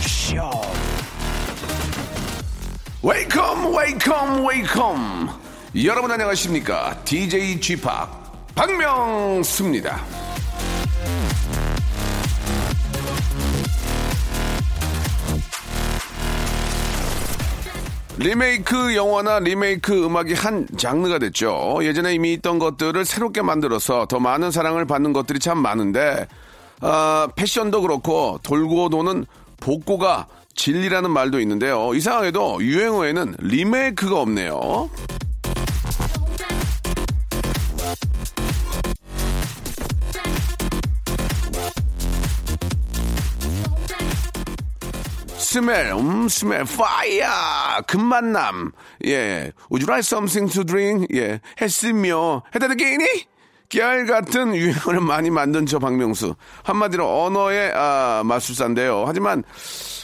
Show. Welcome, welcome, welcome. 여러분 안녕하십니까? DJ Chip 박명수입니다. 리메이크 영화나 리메이크 음악이 한 장르가 됐죠. 예전에 이미 있던 것들을 새롭게 만들어서 더 많은 사랑을 받는 것들이 참 많은데, 아, 패션도 그렇고 돌고 도는 복고가 진리라는 말도 있는데요. 이상하게도 유행어에는 리메이크가 없네요. 스멜, 음, 스멜, 파이어, 금만남, 예, would you like something to drink? 예, 했으며, 해다되게니? 깨알 같은 유행어를 많이 만든 저 박명수. 한마디로 언어의, 아, 마술사인데요. 하지만,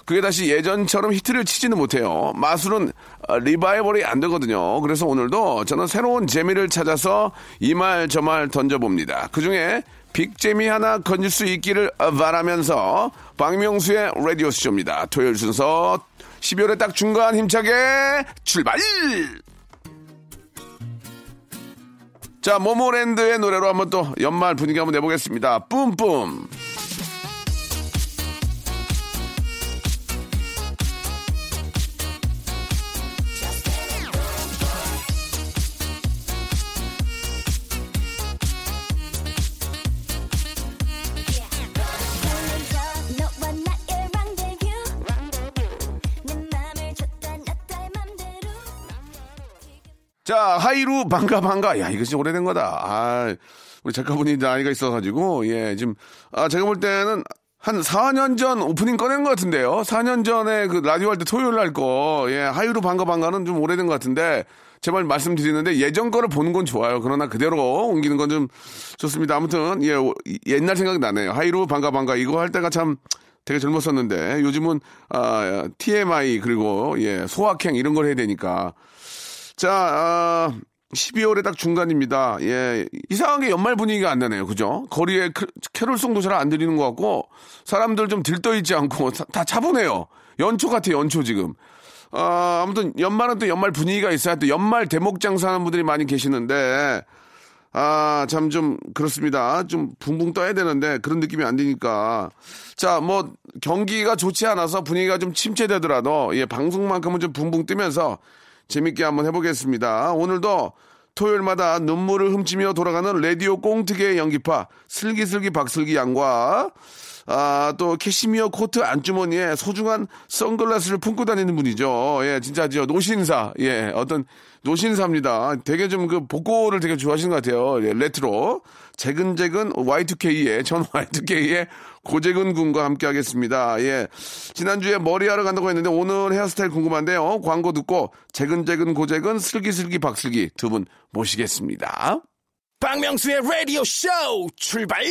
그게 다시 예전처럼 히트를 치지는 못해요. 마술은 아, 리바이벌이 안 되거든요. 그래서 오늘도 저는 새로운 재미를 찾아서 이 말 저 말 던져봅니다. 그 중에 빅재미 하나 건질 수 있기를 바라면서 박명수의 라디오 쇼입니다. 토요일 순서 12월에 딱 중간 힘차게 출발! 자, 모모랜드의 노래로 한번 또 연말 분위기 한번 내보겠습니다. 뿜뿜! 자, 하이루 반가 반가. 야, 진짜 오래된 거다. 아, 우리 작가분이 나이가 있어가지고, 예, 지금, 아, 제가 볼 때는 한 4년 전 오프닝 꺼낸 것 같은데요. 4년 전에 그 라디오 할 때 토요일 날 거, 예, 하이루 반가 반가는 좀 오래된 것 같은데, 제발 말씀드리는데 예전 거를 보는 건 좋아요. 그러나 그대로 옮기는 건 좀 좋습니다. 아무튼, 예, 오- 옛날 생각이 나네요. 하이루 반가 반가 이거 할 때가 참 되게 젊었었는데, 요즘은, 아, TMI, 그리고, 예, 소확행 이런 걸 해야 되니까. 자, 아, 12월에 딱 중간입니다. 예. 이상하게 연말 분위기가 안 나네요. 그죠? 거리에 크- 캐롤송도 잘 안 들리는 것 같고, 사람들 좀 들떠있지 않고, 다, 다 차분해요. 연초 같아요, 연초 지금. 아, 아무튼 연말은 또 연말 분위기가 있어야 또 연말 대목 장사하는 분들이 많이 계시는데, 아, 참 좀 그렇습니다. 좀 붕붕 떠야 되는데 그런 느낌이 안 드니까. 자, 뭐 경기가 좋지 않아서 분위기가 좀 침체되더라도 예, 방송만큼은 좀 붕붕 뜨면서 재밌게 한번 해보겠습니다. 오늘도 토요일마다 눈물을 훔치며 돌아가는 라디오 꽁트계의 연기파 슬기슬기 박슬기 양과 아, 또 캐시미어 코트 안주머니에 소중한 선글라스를 품고 다니는 분이죠. 예, 진짜죠. 노신사. 예, 어떤 노신사입니다. 되게 좀 그 복고를 되게 좋아하시는 것 같아요. 예, 레트로. 재근재근 Y2K의, 전 Y2K의 고재근 군과 함께 하겠습니다. 예. 지난주에 머리하러 간다고 했는데 오늘 헤어스타일 궁금한데요. 광고 듣고 재근재근 고재근 슬기슬기 박슬기 두 분 모시겠습니다. 박명수의 라디오 쇼 출발!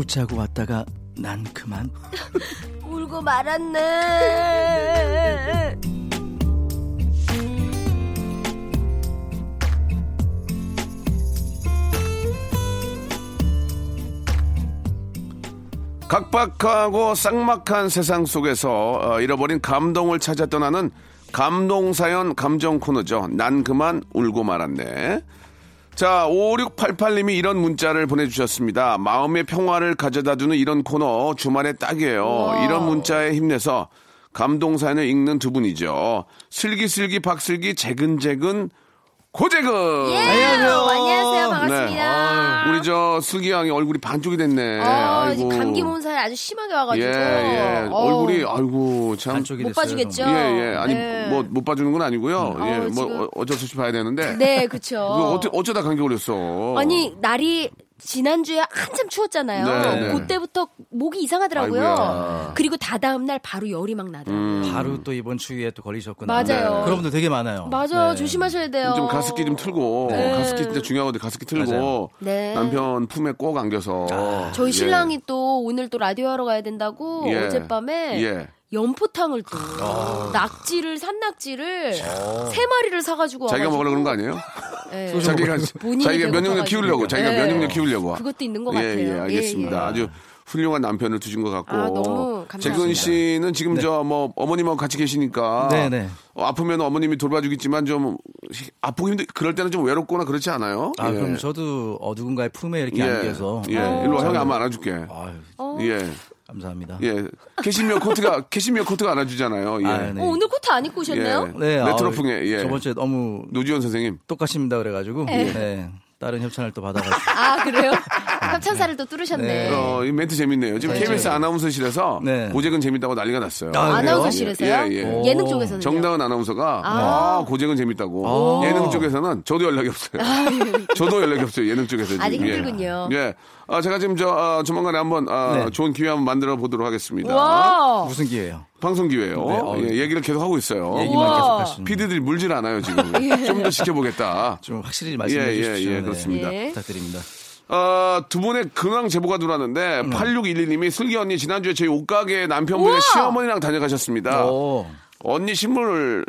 웃자고 왔다가 난 그만 울고 말았네 각박하고 쌍막한 세상 속에서 어, 잃어버린 감동을 찾아 떠나는 감동사연 감정 코너죠. 난 그만 울고 말았네. 자, 5688님이 이런 문자를 보내주셨습니다. 마음의 평화를 가져다 주는 이런 코너 주말에 딱이에요. 이런 문자에 힘내서 감동사연을 읽는 두 분이죠. 슬기슬기 박슬기 재근재근 고재근. 예, 안녕하세요. 안녕하세요. 반갑습니다. 우리 저 슬기 양이 얼굴이 반쪽이 됐네. 아, 아이고. 감기 몸살이 아주 심하게 와가지고. 예, 예. 얼굴이 아이고 참. 반쪽이 못 됐어요. 봐주겠죠? 예, 예. 아니 네. 뭐못 봐주는 건 아니고요. 예, 어우, 뭐 지금- 어- 어쩔 수 없이 봐야 되는데. 네, 그쵸. 그 어쩌, 어쩌다 감기 걸렸어. 아니, 날이 지난주에 한참 추웠잖아요. 네, 네. 그때부터 목이 이상하더라고요. 아이고야. 그리고 다다음 날 바로 열이 막 나더라고요. 음. 바로 또 이번 추위에 또 걸리셨구나. 맞아요. 그런 분들 되게 많아요. 맞아요. 네. 조심하셔야 돼요. 좀 가습기 좀 틀고 네. 가습기 진짜 중요하거든요. 가습기 틀고. 네. 남편 품에 꼭 안겨서 저희 예. 신랑이 또 오늘 또 라디오 하러 가야 된다고 예. 어젯밤에 예. 연포탕을 또 낙지를 산낙지를 세 마리를 사가지고 자기가 와가지고 먹으려 그런 거 아니에요? 예. 자기가 본인이 자기가 면역력 배고파가지고. 키우려고 자기가 예. 면역력 키우려고 그것도 있는 것 예, 같아요. 예, 알겠습니다. 예, 예. 아주 훌륭한 남편을 두신 것 같고. 아, 너무 감사합니다. 재근 씨는 지금 저뭐 어머님하고 같이 계시니까 네, 네. 어, 아프면 어머님이 돌봐주겠지만 좀 아프고 힘들 그럴 때는 좀 외롭거나 그렇지 않아요? 아, 예. 그럼 저도 어, 누군가의 품에 이렇게 예. 안겨서. 예, 일로 와 형이 한번 안아줄게. 아유, 예, 감사합니다. 예. 캐시미어 코트가 캐시미어 코트가 안아주잖아요. 예. 아, 네. 어, 오늘 코트 안 입고 오셨네요? 예. 네, 레트로풍에 아우, 예. 저번 주에 너무 노지원 선생님. 똑같습니다 그래가지고 네. 다른 협찬을 또 받아가지고 아 그래요? 협찬사를 또 뚫으셨네. 네. 어, 이 멘트 재밌네요. 지금 네. KBS 아나운서실에서 네. 고재근 재밌다고 난리가 났어요. 아, 그래요? 아나운서실에서요? 예, 예. 오. 예능 쪽에서는 정다은 아나운서가 아, 고재근 재밌다고 아. 예능 쪽에서는 저도 연락이 없어요. 저도 연락이 없어요. 예능 쪽에서 지금. 아직 예. 힘들군요. 예. 아, 제가 지금 저 아, 조만간에 한번 아, 네. 좋은 기회 한번 만들어 보도록 하겠습니다. 와. 무슨 기회예요? 방송 기회요. 네, 어, 예, 얘기를 계속 하고 있어요. 얘기만 우와. 계속 하시는. 피디들이 물질 않아요 지금. 좀더 지켜보겠다. 좀 확실히 말씀해 예, 예, 주십시오. 예, 네. 그렇습니다. 예. 부탁드립니다. 어, 두 분의 근황 제보가 들어왔는데 음. 8612님이 슬기 언니 지난주에 저희 옷가게 남편분의 우와. 시어머니랑 다녀가셨습니다. 오. 언니 신문을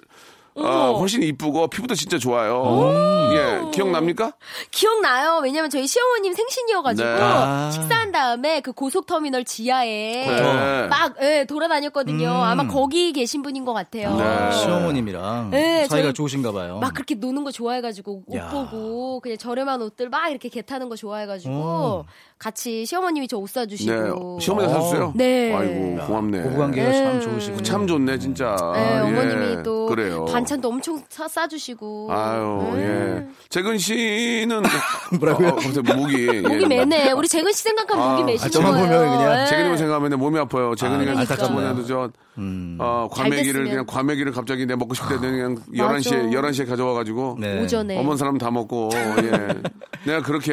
어, 어머. 훨씬 이쁘고 피부도 진짜 좋아요. 예, 기억납니까? 기억나요. 왜냐면 저희 시어머님 생신이어가지고 네. 아. 식사한 다음에 그 고속터미널 지하에 네. 막 예, 돌아다녔거든요. 음. 아마 거기 계신 분인 것 같아요. 네. 시어머님이랑 네, 사이가 저희- 좋으신가 봐요. 막 그렇게 노는 거 좋아해가지고 옷 야. 보고 그냥 저렴한 옷들 막 이렇게 개 타는 거 좋아해가지고 오. 같이 시어머님이 저옷 네. 사주시고 시어머니 사주세요? 네. 아이고, 고맙네. 고부 관계가 네. 참 좋으시고 참 좋네, 진짜. 네, 예, 어머님이 또 그래요. 반찬도 엄청 사, 싸주시고 아유, 네. 예. 재근 씨는. 뭐라고요? 어, 갑자기 목이. 예. 목이 메네. 우리 재근 씨 생각하면 아, 목이 아, 매시는 저만 거예요. 보면 그냥 네. 재근이만 생각하면 몸이 아파요. 재근이가 아, 안타깝네요. 저번에도 저, 어, 잘 과메기를. 그냥 과메기를 갑자기 내 먹고 싶을 때 그냥 맞아. 11시에, 11시에 가져와가지고. 네. 오전에. 어머니 사람 다 먹고, 예. 내가 그렇게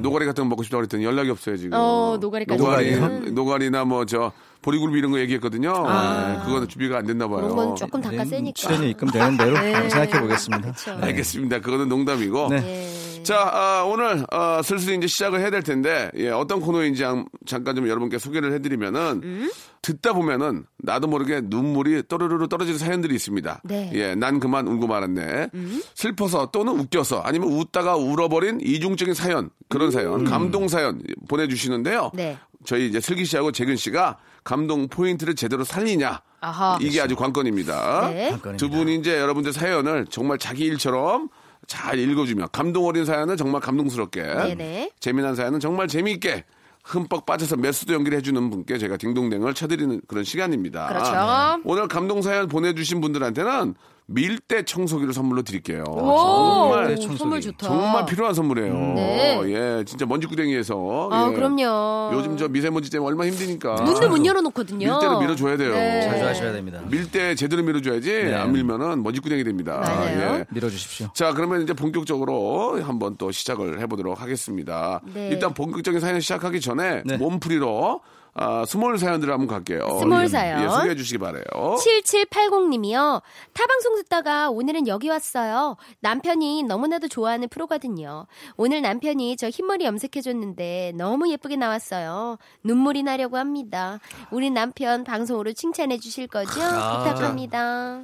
노가리 같은 거 먹고 싶다고 그랬더니 연락 이 없어요, 지금. 어, 노가리까지. 노가리, 음. 노가리나 뭐 저, 보리굴비 이런 거 얘기했거든요. 예, 그거는 준비가 안 됐나 봐요. 그런 건 조금 닦아 세니까. 출연료 입금되는 대로 네. 생각해 보겠습니다. 그쵸. 알겠습니다. 그거는 농담이고. 네. 예. 자, 아, 오늘 어, 슬슬 이제 시작을 해야 될 텐데 예, 어떤 코너인지 한- 잠깐 좀 여러분께 소개를 해드리면은 음? 듣다 보면은 나도 모르게 눈물이 또르르르 떨어지는 사연들이 있습니다. 네. 예, 난 그만 울고 말았네. 슬퍼서 또는 웃겨서 아니면 웃다가 울어버린 이중적인 사연 그런 사연, 감동 사연 보내주시는데요. 네. 저희 이제 슬기 씨하고 재근 씨가 감동 포인트를 제대로 살리냐. 아하. 이게 아주 관건입니다. 네. 관건입니다. 두 분이 이제 여러분들 사연을 정말 자기 일처럼 잘 읽어주며 감동 어린 사연은 정말 감동스럽게 네네. 재미난 사연은 정말 재미있게 흠뻑 빠져서 메스도 연기를 해주는 분께 제가 딩동댕을 쳐드리는 그런 시간입니다. 그렇죠. 오늘 감동 사연 보내주신 분들한테는 밀대 청소기를 선물로 드릴게요. 오, 정말 청소기. 선물 좋다. 정말 필요한 선물이에요. 네. 예, 진짜 먼지구덩이에서. 아, 예. 그럼요. 요즘 저 미세먼지 때문에 얼마 나 힘드니까. 문도 못 열어놓거든요. 밀대로 밀어줘야 돼요. 네. 자주 하셔야 됩니다. 밀대 제대로 밀어줘야지 네. 안 밀면은 먼지구덩이 됩니다. 예. 밀어주십시오. 자, 그러면 이제 본격적으로 한번 또 시작을 해보도록 하겠습니다. 네. 일단 본격적인 사연 시작하기 전에 네. 몸풀이로 아, small 사연들을 한번 갈게요. small 예, 사연. 예, 소개해 주시기 바래요. 7780님이요. 타방송 듣다가 오늘은 여기 왔어요. 남편이 너무나도 좋아하는 프로거든요. 오늘 남편이 저 흰머리 염색해 줬는데 너무 예쁘게 나왔어요. 눈물이 나려고 합니다. 우리 남편 방송으로 칭찬해 주실 거죠? 부탁합니다.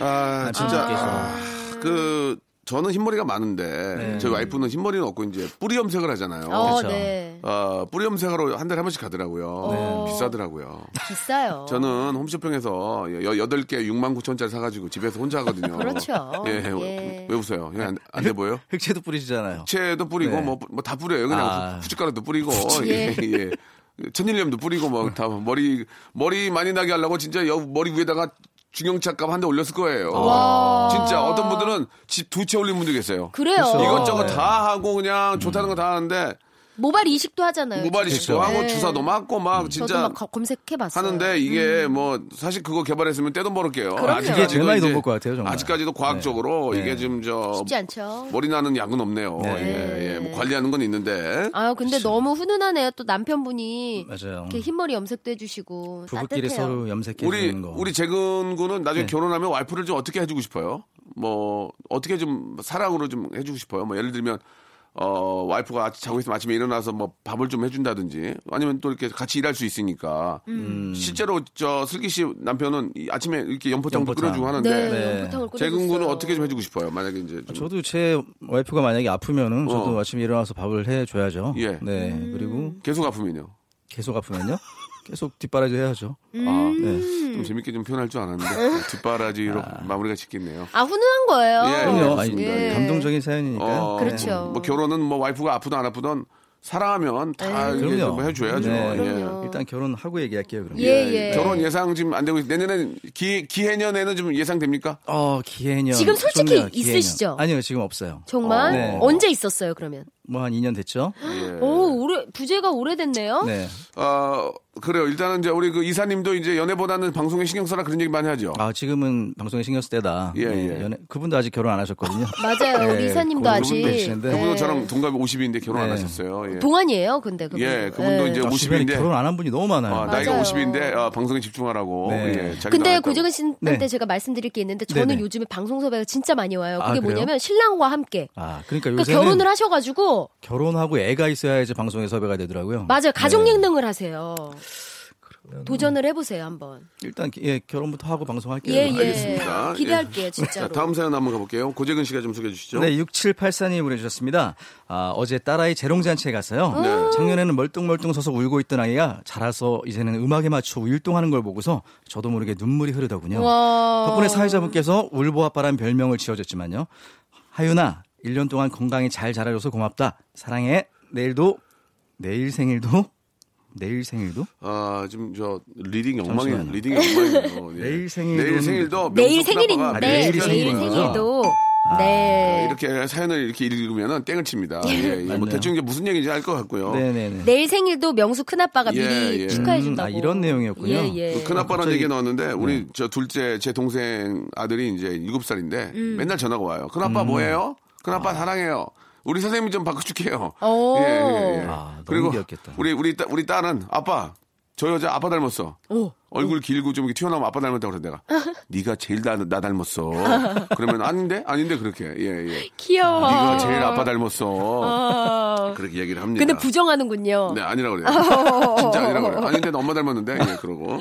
아, 진짜. 아, 그 저는 흰머리가 많은데 네. 저희 와이프는 흰머리는 없고 이제 뿌리 염색을 하잖아요. 어, 그렇죠. 네. 어, 뿌리 염색하러 한 달에 한 번씩 가더라고요. 네. 비싸더라고요. 비싸요. 저는 홈쇼핑에서 여, 8개 6만 9천짜리 사가지고 집에서 혼자 하거든요. 그렇죠. 예, 예. 왜 웃어요? 안, 안 돼 보여요? 흑채도 뿌리시잖아요. 채도 뿌리고 네. 뭐 뭐 다 뿌려요. 그냥 아. 후춧가루도 뿌리고 예. 예, 예. 천일염도 뿌리고 뭐다 머리 머리 많이 나게 하려고 진짜 여, 머리 위에다가 중형차 값 한 대 올렸을 거예요. 와. 진짜 어떤 분들은 집 두 채 올린 분도 계세요. 그래요. 이것저것 네. 다 하고 그냥 좋다는 거 다 하는데 모발 이식도 하잖아요. 모발. 이식도 하고 네. 주사도 맞고 막 저도 진짜 막 거- 검색해봤어요. 하는데 이게 뭐 사실 그거 개발했으면 떼돈 벌을게요. 그럼요. 이게 제일 많이 이제 돈벌것 같아요, 정말. 아직까지도 과학적으로 네. 이게 지금 저 쉽지 않죠. 머리 나는 약은 없네요. 네. 예, 예. 뭐 관리하는 건 있는데. 아유 근데 너무 훈훈하네요. 또 남편분이 맞아요. 이렇게 흰머리 염색도 해주시고 부부끼리 따뜻해요. 서로 염색해 우리 주는 거. 우리 재근 군은 나중에 네. 결혼하면 와이프를 좀 어떻게 해주고 싶어요? 뭐 어떻게 좀 사랑으로 좀 해주고 싶어요? 뭐 예를 들면 어 와이프가 아침 자고 있으면 아침에 일어나서 뭐 밥을 좀 해준다든지 아니면 또 이렇게 같이 일할 수 있으니까 음. 실제로 저 슬기 씨 남편은 이 아침에 이렇게 연포탕도 연포탕. 끓여주고 하는데 네, 네. 연포탕을 재근 군은 끓여줬어요. 어떻게 좀 해주고 싶어요? 만약에 이제 좀 저도 제 와이프가 만약에 아프면은 저도 어. 아침에 일어나서 밥을 해줘야죠. 예. 네. 음. 그리고 계속 아프면요. 계속 아프면요? 계속 뒷바라지 해야죠. 음. 아, 네. 좀 재밌게 좀 표현할 줄 알았는데 뒷바라지로 마무리가 짓겠네요. 아 훈훈한 거예요. 예, 그럼요. 아니, 그렇습니다. 예. 감동적인 사연이니까요. 어, 그렇죠. 뭐 결혼은 뭐 와이프가 아프든 안 아프든 사랑하면 다 이게 그럼요. 좀 해줘야죠. 네. 예. 그럼요. 일단 결혼하고 얘기할게요. 그럼. 예, 예. 결혼 예상 지금 안 되고 있- 내년에 기 기해년에는 좀 예상됩니까? 어, 기해년. 지금 솔직히 좋네요, 기해년. 있으시죠? 아니요, 지금 없어요. 정말 네. 언제 있었어요 그러면? 뭐 한 2년 됐죠? 예. 오 오래 부재가 오래됐네요. 네. 어 그래요. 일단은 이제 우리 그 이사님도 이제 연애보다는 방송에 신경 써라 그런 얘기 많이 하죠. 아, 지금은 방송에 신경 쓸 때다. 예, 네, 예. 연애- 그분도 아직 결혼 안 하셨거든요. 맞아요. 우리 네, 이사님도 아직 계시는데. 그분도 네. 저랑 동갑이 50인데 결혼 안 네. 하셨어요. 예. 동안이에요. 근데 그분. 예, 그분도 이제 아, 주변에 50인데 결혼 안 한 분이 너무 많아요. 어, 나이가 맞아요. 50인데 어, 방송에 집중하라고. 네. 예, 근데. 고재근 씨한테 네. 제가 말씀드릴 게 있는데 저는 네네. 요즘에 방송 섭외가 진짜 많이 와요. 아, 그게 그래요? 뭐냐면 신랑과 함께. 아, 그러니까 그러니까 요새는 결혼을 하셔가지고 결혼하고 애가 있어야 이제 방송에 섭외가 되더라고요. 맞아요. 가족 네. 예능을 하세요. 도전을 해보세요 한번. 일단 예, 결혼부터 하고 방송할게요. 예, 예. 알겠습니다. 기대할게요, 자, 진짜로. 다음 사연 한번 가볼게요. 고재근 씨가 좀 소개해 주시죠. 네, 6784님 보내주셨습니다. 아, 어제 딸아이 재롱잔치에 갔어요. 네. 작년에는 멀뚱멀뚱 서서 울고 있던 아이가 자라서 이제는 음악에 맞춰 율동하는 걸 보고서 저도 모르게 눈물이 흐르더군요. 와. 덕분에 사회자분께서 울보아빠란 별명을 지어줬지만요. 하윤아, 1년 동안 건강히 잘 자라줘서 고맙다. 사랑해. 내일도, 내일 생일도, 내일 생일도? 아, 지금 저 reading 엉망이에요. 잠시만요. reading 엉망이에요. 예. 내일 생일도 내일 생일도 내일 명수 생일인데 큰아빠가 내일 생일인 거죠? 생일도 네. 이렇게 사연을 이렇게 읽으면은 땡을 칩니다. 예, 예. 뭐 맞네요. 대충 이제 무슨 얘기인지 알 것 같고요. 네네네. 내일 생일도 명수 큰아빠가 예, 미리 예. 축하해준다고. 음, 아, 이런 내용이었군요. 예, 예. 그 큰아빠라는 갑자기- 얘기가 나왔는데 우리 네. 저 둘째 제 동생 아들이 이제 일곱 살인데 음. 맨날 전화가 와요. 큰아빠 뭐예요? 큰아빠 사랑해요. 우리 선생님이 좀 바꿔줄게요. 오. 예, 예, 예. 아, 너무 그리고 귀엽겠다. 우리 우리 딸, 우리 딸은 아빠 저 여자 아빠 닮았어. 오. 얼굴 길고 좀 이렇게 튀어나오면 아빠 닮았다고 그래 내가. 네가 제일 나, 나 닮았어. 그러면 아닌데 아닌데 그렇게 예 예. 귀여워. 네가 제일 아빠 닮았어. 어. 그렇게 얘기를 합니다. 근데 부정하는군요. 네 아니라 그래요. 진짜 아니라 그래요. 아닌데 나 엄마 닮았는데 예 그러고.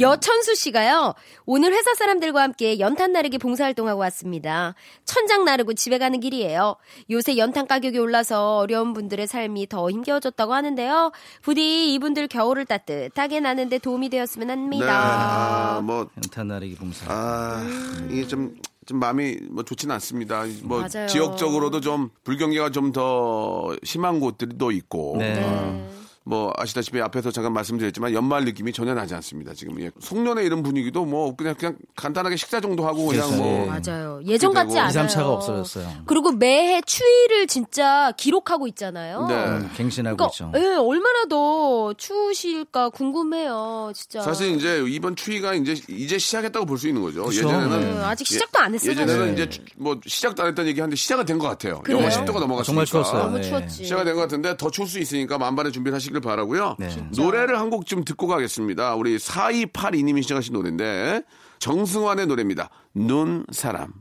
여천수 씨가요. 오늘 회사 사람들과 함께 연탄 나르기 봉사활동하고 왔습니다. 천장 나르고 집에 가는 길이에요. 요새 연탄 가격이 올라서 어려운 분들의 삶이 더 힘겨워졌다고 하는데요. 부디 이분들 겨울을 따뜻하게 나는데 도움이 되었으면 합니다. 네. 아, 뭐 연탄 나르기 봉사. 아, 이게 좀, 좀 마음이 뭐 좋지는 않습니다. 뭐 맞아요. 지역적으로도 좀 불경기가 좀 더 심한 곳들도 있고. 네. 어, 뭐 아시다시피 앞에서 잠깐 말씀드렸지만 연말 느낌이 전혀 나지 않습니다. 지금 예. 송년회 이런 분위기도 뭐 그냥 그냥 간단하게 식사 정도 하고 그냥 그렇죠. 뭐 맞아요. 예전 같지. 않아요. 2, 3차가 없어졌어요. 그리고 매해 추위를 진짜 기록하고 있잖아요. 네. 음, 갱신하고 그러니까 있죠. 예, 얼마나 더 추우실까 궁금해요, 진짜. 사실 이제 이번 추위가 이제 이제 시작했다고 볼 수 있는 거죠. 그쵸. 예전에는 네, 아직 시작도 안 했어요. 예전에는 사실. 이제 추- 뭐 시작도 안 했다는 얘기하는데 시작은 된 것 같아요. 그래요? 영하 10도가 넘어갔으니까. 정말 추웠어요. 너무 네. 추웠지. 시작이 된 것 같은데 더 추울 수 있으니까 만반의 준비를 하시 길 바라고요. 네. 노래를 한 곡 좀 듣고 가겠습니다. 우리 4282님이 시작하신 노래인데 정승환의 노래입니다. 눈 사람.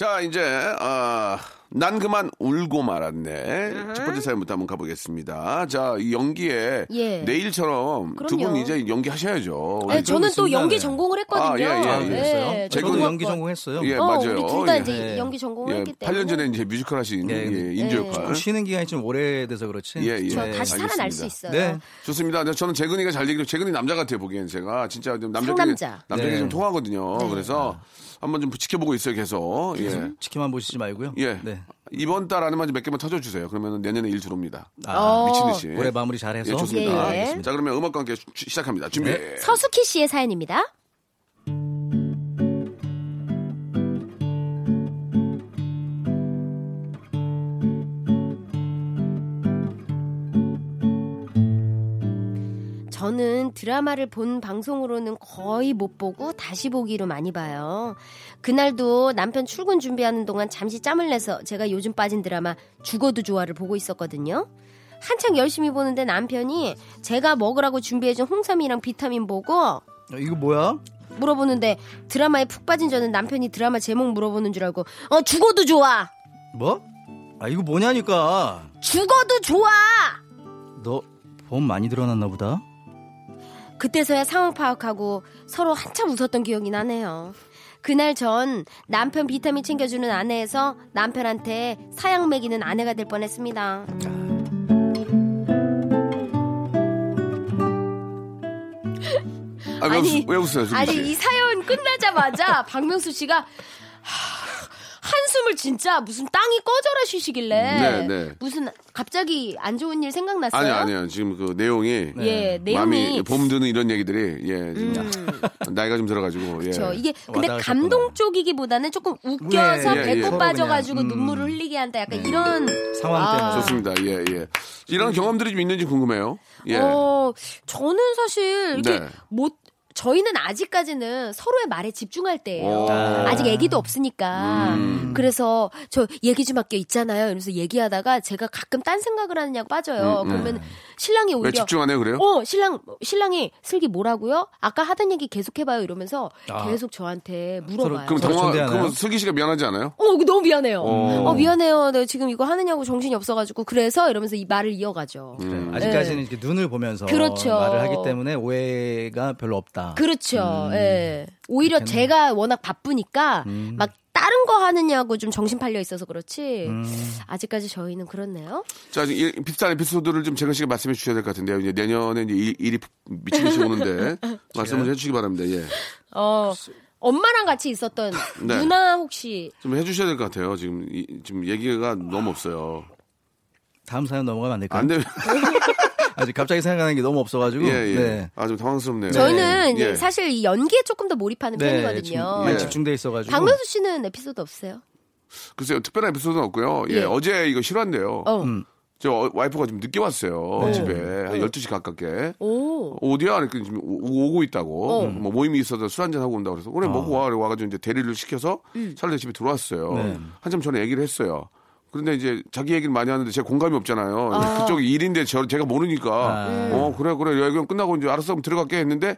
자 이제 아, 난 그만 울고 말았네. 첫 번째 사연부터 한번 가보겠습니다. 자, 이 연기에 예. 내일처럼 두 분. 이제 연기 하셔야죠. 네, 저는 또. 연기 네. 전공을 했거든요. 아, 예, 예, 예. 네, 저도 연기 전공했어요. 예, 어, 맞아요. 우리 둘다 예. 이제 예. 연기 전공을 예, 했기 때문에 8년 전에 이제 뮤지컬 하신 네, 예, 네. 인조 역할. 쉬는 기간이 좀 오래돼서 그렇지. 예, 예. 저 네, 다시 살아날 수 알겠습니다. 있어요. 네. 좋습니다. 저는 재근이가 잘 얘기를 재근이 남자 같아요 보기엔 제가 진짜 좀 남자끼리. 남자끼리 네. 좀 통하거든요. 그래서 한번 좀 지켜보고 있어요 계속. 예. 지켜만 보시지 말고요. 예. 네. 이번 달 안에만 좀 몇 개만 터져주세요. 그러면 내년에 일 들어옵니다. 어. 미친 듯이. 올해 마무리 잘해서. 예, 좋습니다. 예, 예. 알겠습니다. 자, 그러면 음악과 함께 시- 시작합니다. 준비. 네. 서수키 씨의 사연입니다. 저는 드라마를 본 방송으로는 거의 못 보고 다시 보기로 많이 봐요. 그날도 남편 출근 준비하는 동안 잠시 짬을 내서 제가 요즘 빠진 드라마 죽어도 좋아를 보고 있었거든요. 한창 열심히 보는데 남편이 제가 먹으라고 준비해준 홍삼이랑 비타민 보고 어, 이거 뭐야? 물어보는데 드라마에 푹 빠진 저는 남편이 드라마 제목 물어보는 줄 알고 어 죽어도 좋아 뭐? 아 이거 뭐냐니까. 죽어도 좋아 너봄 많이 들어놨나 보다. 그때서야 상황 파악하고 서로 한참 웃었던 기억이 나네요 그날 전 남편 비타민 챙겨주는 아내에서 남편한테 사양 먹이는 아내가 될 뻔했습니다 아, 왜, 웃, 왜 웃어요? 아니 이 사연 끝나자마자 박명수 씨가 하, 한숨을 진짜 무슨 땅이 꺼져라 쉬시길래 네, 네. 무슨 갑자기 안 좋은 일 생각났어요? 아니, 아니요. 지금 그 내용이. 예, 내용이 마음이 봄 드는 이런 얘기들이, 예, 지금 나이가 좀 들어가지고, 예. 그렇죠. 이게 근데. 감동 쪽이기보다는 조금 웃겨서 예, 예, 배꼽 예. 빠져가지고 음. 눈물을 흘리게 한다. 약간 이런 상황 아. 때문에. 좋습니다. 예, 예. 이런 경험들이 좀 있는지 궁금해요. 예. 어, 저는 사실 이렇게 네. 못 저희는 아직까지는 서로의 말에 집중할 때예요. 오. 아직 아기도 없으니까. 음. 그래서 저 얘기 좀 할게 있잖아요. 이러면서 얘기하다가 제가 가끔 딴 생각을 하느냐고 빠져요. 음, 음. 그러면 신랑이 왜 오히려 집중 안 해요, 그래요? 어, 신랑, 신랑이 슬기 뭐라고요? 아까 하던 얘기 계속 해봐요. 이러면서 아. 계속 저한테 물어봐요. 그럼 당황? 그러면 슬기 씨가 미안하지 않아요? 어, 이거 너무 미안해요. 어. 어, 미안해요. 내가 지금 이거 하느냐고 정신이 없어가지고. 그래서 이러면서 이 말을 이어가죠. 음. 아직까지는 이렇게 눈을 보면서 그렇죠. 말을 하기 때문에 오해가 별로 없다. 그렇죠. 음. 예. 오히려 제가 워낙 바쁘니까 막 다른 거 하느냐고 좀 정신 팔려 있어서 그렇지. 음. 아직까지 저희는 그렇네요. 자, 이 비슷한 에피소드를 좀 재근 씨가 말씀해 주셔야 될 것 같은데요. 이제 내년에 이제 일, 일이 미친 듯이 오는데 말씀을 좀 해주시기 바랍니다. 예. 어, 엄마랑 같이 있었던 네. 누나 혹시 좀 해주셔야 될 것 같아요. 지금 이, 지금 얘기가 너무 없어요. 다음 사연 넘어가면 안 될까요? 안 되면 아직 갑자기 생각나는 게 너무 없어가지고. 예, 예. 네. 아, 좀 당황스럽네요. 저희는 예. 사실 이 연기에 조금 더 몰입하는 네, 편이거든요. 지금 많이 예. 집중돼 있어가지고. 박명수 씨는 에피소드 없어요? 글쎄요, 특별한 에피소드는 없고요. 예, 예. 어제 이거 실화인데요. 어. 음. 저 어- 와이프가 좀 늦게 왔어요. 네. 집에. 한 12시 가깝게. 오. 어디야? 그러니까 지금 오- 오고 있다고. 어. 뭐 모임이 있어서 술 한잔 하고 온다고 그래서. 그래, 먹고 와. 그래 와가지고 이제 대리를 시켜서 음. 차를 집에 들어왔어요. 네. 한참 전에 얘기를 했어요. 그런데 이제 자기 얘기를 많이 하는데 제가 공감이 없잖아요. 그쪽이 일인데 저, 제가 모르니까. 아. 어, 그래, 그래. 얘기 끝나고 이제 알았어. 그럼 들어갈게 했는데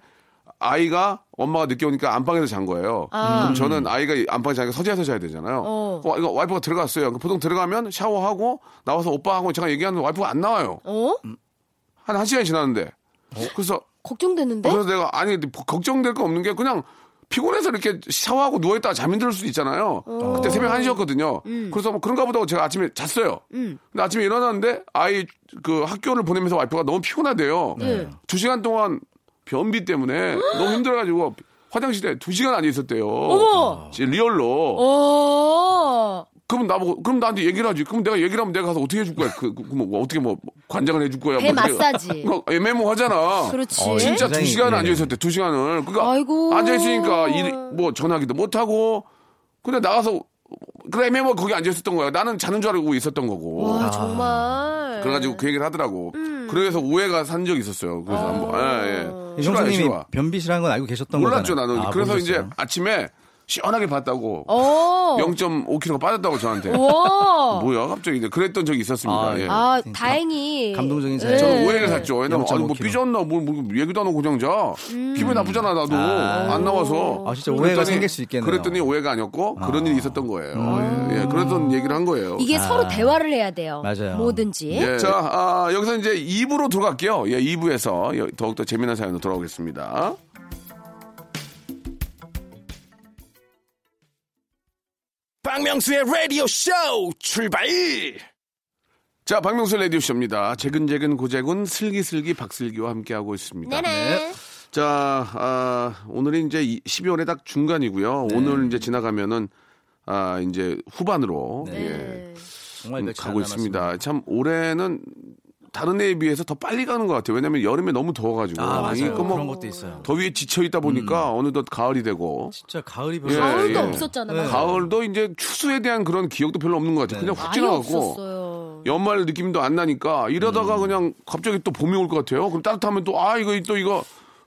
아이가 엄마가 늦게 오니까 안방에서 잔 거예요. 그럼 저는 아이가 안방에 자니까 서재에서 자야 되잖아요. 어. 어, 이거 와이프가 들어갔어요. 그러니까 보통 들어가면 샤워하고 나와서 오빠하고 제가 얘기하는데 와이프가 안 나와요. 어? 한 1시간이 지났는데. 그래서 걱정되는데? 그래서 내가 아니 걱정될 거 없는 게 그냥 피곤해서 이렇게 샤워하고 누워있다가 잠이 들 수도 있잖아요. 그때 새벽 1시였거든요. 그래서 뭐 그런가 보다 하고 제가 아침에 잤어요. 근데 아침에 일어났는데 아이 그 학교를 보내면서 와이프가 너무 피곤하대요. 네. 두 시간 동안 변비 때문에 너무 힘들어가지고 화장실에 두 시간 앉아 있었대요. 어머! 진짜 리얼로. 어. 그럼 나보고 그럼 나한테 얘기를 하지. 그럼 내가 얘기를 하면 내가 가서 어떻게 해줄 거야? 그, 그, 그 뭐, 어떻게 뭐 관장을 해줄 거야? 배 뭐 마사지. 그거 애매모하잖아. 그렇지. 어, 진짜 두 굉장히, 시간 예. 앉아 있었대. 두 시간을. 그러니까 아이고. 앉아 있으니까 일, 뭐 전화기도 못 하고 근데 나가서 그래 애매모 거기 앉아 있었던 거야. 나는 자는 줄 알고 있었던 거고. 와, 정말. 그래가지고 그 얘기를 하더라고. 음. 그래서 오해가 산 적이 있었어요. 그래서 한번 예, 예. 실화. 변비실한 건 알고 계셨던 몰랐죠 거잖아요. 나는. 아, 그래서 모르셨어요? 이제 아침에 시원하게 봤다고. 어. 0.5kg가 빠졌다고 저한테. 와. 뭐야 갑자기 네, 그랬던 적이 있었습니다. 아, 예. 아, 다행히. 감동적인 예. 사연. 저는 오해를 샀죠. 왜냐면 아니 뭐 0.5kg. 삐졌나 뭘, 뭘 얘기도 안 하고 그냥 자. 음. 기분 나쁘잖아 나도 안 나와서. 아, 진짜 오해가 생길 수 있겠네요. 그랬더니 오해가 아니었고 그런 일이 있었던 거예요. 예, 예, 그랬던 얘기를 한 거예요. 이게 서로 대화를 해야 돼요. 맞아요. 뭐든지. 예. 자, 아, 여기서 이제 2부로 들어갈게요. 예, 2부에서 더욱더 재미난 사연으로 돌아오겠습니다. 박명수의 라디오 쇼 출발! 자, 박명수 라디오 쇼입니다. 재근재근 고재근 슬기슬기 박슬기와 함께하고 있습니다. 네네. 자, 아, 오늘이 이제 12월의 딱 중간이고요. 네. 오늘 이제 지나가면은 아, 이제 후반으로 네. 예, 네. 정말 음, 가고 안 있습니다. 참 올해는 다른 해에 비해서 더 빨리 가는 것 같아요. 왜냐면 여름에 너무 더워가지고. 아, 맞아요. 이게 그뭐 그런 것도 있어요. 더위에 지쳐 있다 보니까 어느덧 가을이 되고 진짜 가을이 예, 벌써 가을도 예. 없었잖아. 네. 가을도 이제 추수에 대한 그런 기억도 별로 없는 것 같아요. 그냥 확 아예 지나가고. 연말 느낌도 안 나니까 이러다가 그냥 갑자기 또 봄이 올 것 같아요. 그럼 따뜻하면 또 아 이거 또 이거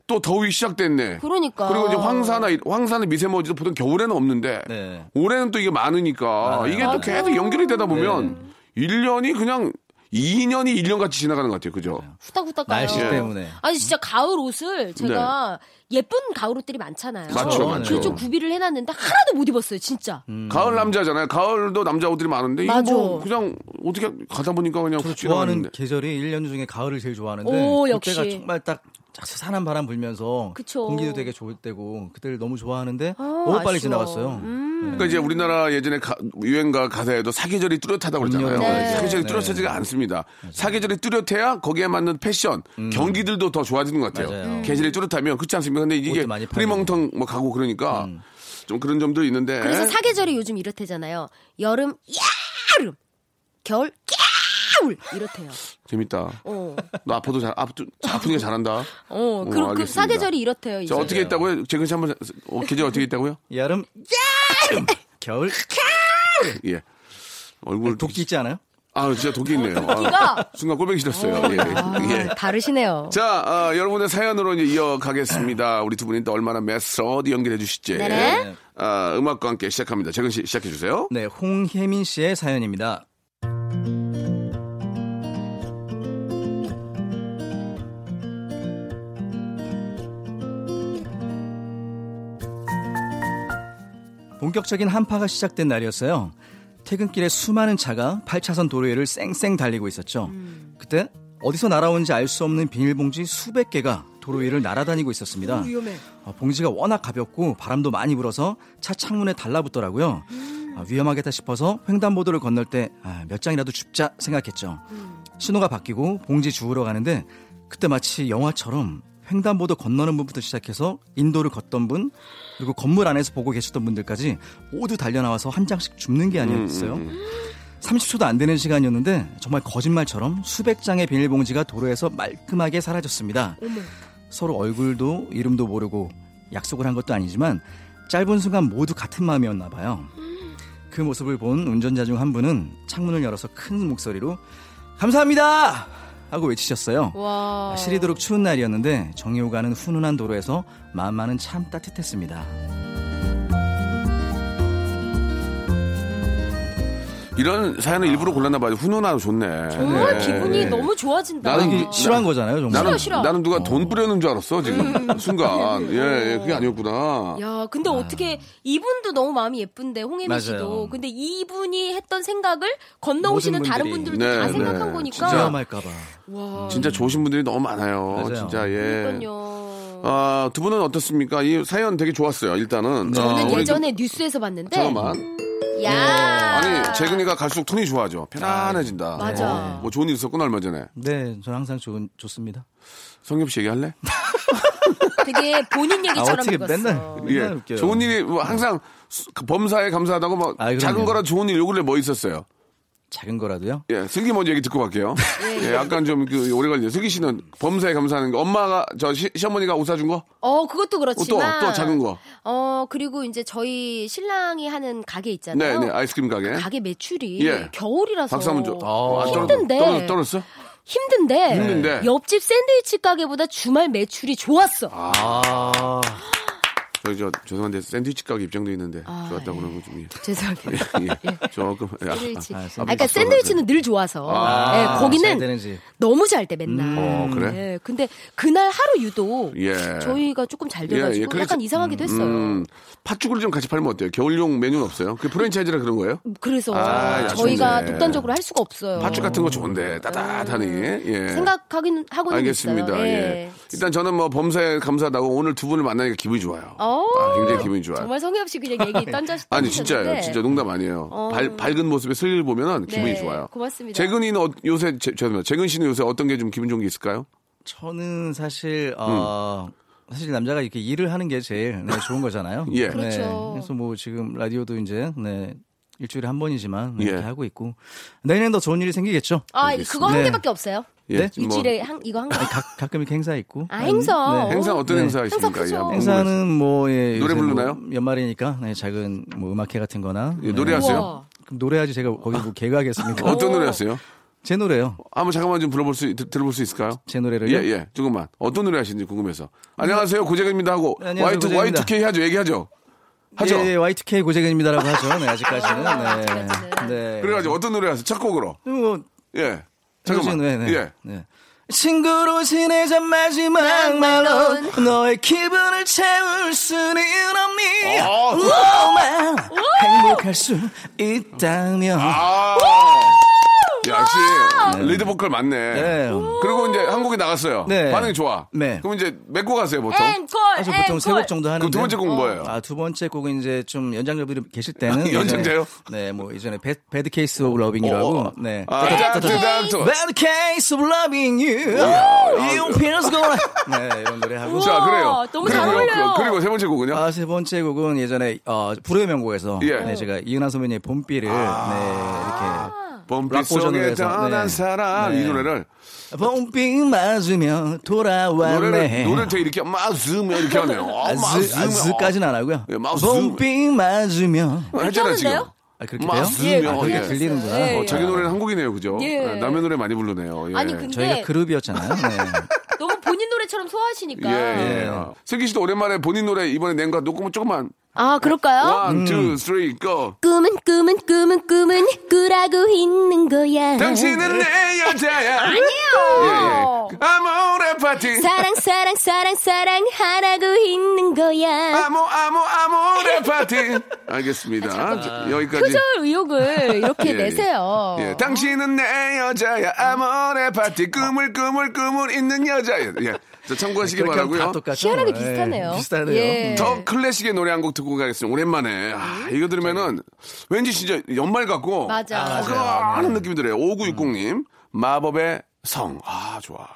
또 더위 시작됐네. 그러니까. 그리고 이제 황사나 이- 황사나 미세먼지도 보통 겨울에는 없는데 네. 올해는 또 이게 많으니까 맞아요. 이게 또. 계속 연결이 되다 보면 일 1년이 그냥 2년이 1년 같이 지나가는 것 같아요. 그죠? 후딱후딱 가요. 날씨 예. 때문에. 아니 진짜 가을 옷을 제가 예쁜 가을 옷들이 많잖아요. 맞죠, 맞죠. 그래서 좀 구비를 해놨는데 하나도 못 입었어요, 진짜. 가을 남자잖아요. 가을도 남자 옷들이 많은데 이거 맞아. 뭐 그냥 어떻게 가다 보니까 그냥 좋아하는. 계절이 1년 중에 가을을 제일 좋아하는데 오, 그때가 역시. 정말 딱 스산한 바람 불면서 그쵸. 공기도 되게 좋을 때고 그때를 너무 좋아하는데 아, 너무 빨리 아쉬워. 지나갔어요. 음. 그러니까 이제 우리나라 예전에 가- 유행가 가사에도 사계절이 뚜렷하다고 그러잖아요. 네. 사계절이 네. 뚜렷하지가 않습니다. 사계절이 뚜렷해야 거기에 맞는 패션, 경기들도 더 좋아지는 것 같아요. 맞아요. 계절이 뚜렷하면 그렇지 않습니까? 근데 이게. 흐리멍텅 뭐 가고 그러니까 좀 그런 점도 있는데. 그래서 사계절이 요즘 이렇대잖아요. 여름, 야름. 겨울, 겨울. 이렇대요. 재밌다. 어. 너 아파도 잘 아프, 아프니까 잘한다. 어, 어, 그, 그. 사계절이 이렇대요. 이제. 자 어떻게 있다고요? 재근 씨 한번 어, 계절 어떻게 있다고요? 여름, 여름, 겨울. 예. 얼굴 독기 있지 않아요? 아 진짜 독기 있네요. 아? 순간 꼴보기 싫었어요. 예. 예. 다르시네요. 자, 아, 여러분의 사연으로 이제 이어가겠습니다. 우리 두 분이 또 얼마나 메소드 연기를 해 주실지. 네네. 아, 음악과 함께 시작합니다. 재근 씨 시작해 주세요. 네, 홍혜민 씨의 사연입니다. 본격적인 한파가 시작된 날이었어요. 퇴근길에 수많은 차가 8차선 도로 위를 쌩쌩 달리고 있었죠. 그때 어디서 날아온지 알 수 없는 비닐봉지 수백 개가 도로 위를 날아다니고 있었습니다. 위험해. 어, 봉지가 워낙 가볍고 바람도 많이 불어서 차 창문에 달라붙더라고요. 아, 위험하겠다 싶어서 횡단보도를 건널 때몇 장이라도 줍자 생각했죠. 신호가 바뀌고 봉지 주우러 가는데 그때 마치 영화처럼 횡단보도 건너는 분부터 시작해서 인도를 걷던 분 그리고 건물 안에서 보고 계셨던 분들까지 모두 달려나와서 한 장씩 줍는 게 아니었어요. 30초도 안 되는 시간이었는데 정말 거짓말처럼 수백 장의 비닐봉지가 도로에서 말끔하게 사라졌습니다. 서로 얼굴도 이름도 모르고 약속을 한 것도 아니지만 짧은 순간 모두 같은 마음이었나 봐요. 그 모습을 본 운전자 중 한 분은 창문을 열어서 큰 목소리로 감사합니다 하고 외치셨어요. 와. 시리도록 추운 날이었는데 정이 오가는 훈훈한 도로에서 마음 만은 참 따뜻했습니다. 이런 사연을 일부러 골랐나 봐요. 훈훈하고 좋네. 정말 네. 기분이 네. 너무 좋아진다. 나는 이게 싫어한 거잖아요, 정말. 나는, 싫어. 나는 누가 돈 뿌려는 줄 알았어, 지금. 순간. 예, 예, 그게 아니었구나. 야, 근데 어떻게 이분도 너무 마음이 예쁜데 홍혜민 맞아요. 씨도 근데 이분이 했던 생각을 건너오시는 다른. 분들도 다 네, 생각한 네. 거니까. 진짜 위험할까봐. 와. 진짜 좋으신 분들이 너무 많아요. 맞아요. 진짜, 예. 그러니까요. 아, 두 분은 어떻습니까? 이 사연 되게 좋았어요, 일단은. 저는 아, 예전에 뉴스에서 봤는데. 잠깐만. 야. 아니, 재근이가 갈수록 톤이 좋아져. 편안해진다. 맞아. 어, 뭐 좋은 일 있었구나, 얼마 전에. 네, 저는 항상 좋은, 좋습니다. 성엽 씨 얘기할래? 되게 본인 아, 얘기처럼 어떻게 읽었어. 맨날, 맨날 예. 웃겨요. 좋은 일이, 뭐 항상 수- 그 범사에 감사하다고 뭐, 아. 작은 거라 좋은 일 요구를 뭐 있었어요? 작은 거라도요? 예, 슬기 먼저 얘기 듣고 갈게요. 예, 약간 좀 그 오래 걸리네요. 슬기 씨는 범사에 감사하는 거. 엄마가, 저 시, 시어머니가 옷 사준 거? 어, 그것도 어, 또, 그렇지만. 또 작은 거. 어, 그리고 이제 저희 신랑이 하는 가게 있잖아요. 네, 네, 아이스크림 가게. 가게 매출이 예. 겨울이라서 박수 한번 줘. 어, 아, 힘든데. 떨어- 떨었어? 힘든데, 힘든데. 옆집 샌드위치 가게보다 주말 매출이 좋았어. 아, 저희 저 죄송한데 샌드위치 가게 입장도 있는데 아, 좋았다 고 예. 그러는 거 좀. 예. 죄송해요. 예. 조금. 야. 샌드위치. 아, 아, 샌드위치 그러니까 샌드위치는 늘 좋아서. 아, 예, 잘 거기는. 너무 잘 때 맨날. 어, 그래? 예, 근데 그날 하루 유독 예. 저희가 조금 잘 돼가지고 예, 예. 그래서- 약간 이상하기도 했어요. 음, 팥죽을 좀 같이 팔면 어때요? 겨울용 메뉴는 없어요? 그 프랜차이즈라 그런 거예요? 그래서 아, 저희가 아쉽네. 독단적으로 할 수가 없어요. 팥죽 같은 거 좋은데 따뜻하니. 예. 생각하긴 하고는 알겠습니다. 있어요. 예. 일단 저는 뭐 범사에 감사하다고 오늘 두 분을 만나니까 기분이 좋아요. 어, 아, 굉장히 기분이 좋아요. 정말 성의 없이 그냥 얘기 던져 아니 진짜요, 진짜 농담 아니에요. 어. 밝, 밝은 모습에 슬 보면은 기분이 네, 좋아요. 고맙습니다. 재근이는 어- 요새 제, 죄송합니다. 재근 씨는 요새 어떤 게 좀 기분 좋은 게 있을까요? 저는 사실 어 사실 남자가 이렇게 일을 하는 게 제일 네, 좋은 거잖아요. 예. 그렇죠. 네, 그래서 뭐 지금 라디오도 이제 네 일주일에 한 번이지만 네, 예. 이렇게 하고 있고 내년엔 더 좋은 일이 생기겠죠. 아, 알겠습니다. 그거 한 네. 개밖에 없어요. 예, 네? 뭐 일주일에 한 이거 한 개. 가, 가끔 이렇게 행사 있고. 아, 행사. 네. 행사 어떤 네. 행사 있습니까? 행사. 예, 행사는 뭐 예, 노래 뭐 부르나요? 연말이니까 네, 작은 뭐 음악회 같은-거나 예, 노래하세요? 우와. 그럼 노래하지 제가 거기 뭐 개그하겠습니까? 어떤 노래 하세요? 제 노래요. 한번 잠깐만 좀 불러볼 수, 들- 들어볼 수 있을까요? 제 노래를요. 예, 예. 조금만. 어떤 노래 하시는지 궁금해서. 안녕하세요. 고재근입니다 하고. 네, 안녕하세요, Y2, 고재근입니다. Y2K 하죠. 얘기하죠. 하죠. 예, 예, Y2K 고재근입니다라고 하죠. 네, 아직까지는. 아직까지는. 네. 네. 그래가지고 어떤 노래 하세요? 첫 곡으로. 뭐 예. 잠깐만. 네, 네. 예. 네. 친구로 지내자 마지막 말로 너의 기분을 채울 수는 없니 어. 너만 행복할 수 있다면 아. 역시 리드 보컬 맞네. 네. 그리고 이제 한국에 나갔어요. 네. 반응이 좋아. 네. 그럼 이제 몇곡 하세요, 보통? 앵콜. 사실 보통 세 곡 정도 하는데 그럼 두 번째 곡은 뭐예요? 아, 두 번째 곡은 이제 좀 연장자분들이 계실 때는 연장자요? 네, 뭐 이전에 배, Bad Case of Loving이라고 어. 네. 아, case of loving you. You feels good. 네, 이런 노래 하고. 자, 그래요. 너무 잘 어울려요. 그- 그리고 세 번째 곡은요? 아, 세 번째 곡은 예전에 어, 불후의 명곡에서 예. 네, 제가 이은하 선배님의 봄비를 네, 이렇게 봄비 속에 떠난 네. 사람 이 네. 노래를 봄비 맞으며 돌아왔네. 노래를 노래를 이렇게 마스며 이렇게 하네요. 아, 아즈, 아즈까지는 안 하고요. 예. 봄비 맞으며. 했잖아 지금. 아, 그렇게 돼요? 마스며 예, 아, 그렇게 예. 들리는구나. 예, 어, 예. 자기 노래는 한 곡이네요, 그죠? 예. 네, 남의 노래 많이 부르네요. 예. 아니 근데 저희가 그룹이었잖아요. 네. 너무 본인 노래처럼 소화하시니까. 예, 예. 예. 아, 슬기 씨도 오랜만에 본인 노래 이번에 낸 거 녹음 조금만 아 그럴까요? One, two, three, go. 꿈은 꿈은 꿈은 꿈은 꾸라고 있는 거야. 당신은 내 여자야. 아니요. 예, 예. 아모레 파티. 사랑 사랑 사랑 사랑 하라고 있는 거야. 아모 아모 아모레 파티. 알겠습니다. 자, 여기까지. 표절 의혹을 이렇게 예, 예. 내세요. 예, 당신은 내 여자야. 아모레 파티. 꿈을 꿈을 꿈을 있는 여자야. 예. 자, 참고하시기 바라고요. 똑같죠. 희한하게 예, 비슷하네요. 비슷하네요. 예. 더 클래식의 노래 한 곡 듣고 가겠습니다. 오랜만에. 아, 이거 들으면은 왠지 진짜 연말 같고. 맞아. 아, 하는 느낌이 들어요. 5960님. 마법의 성. 아, 좋아.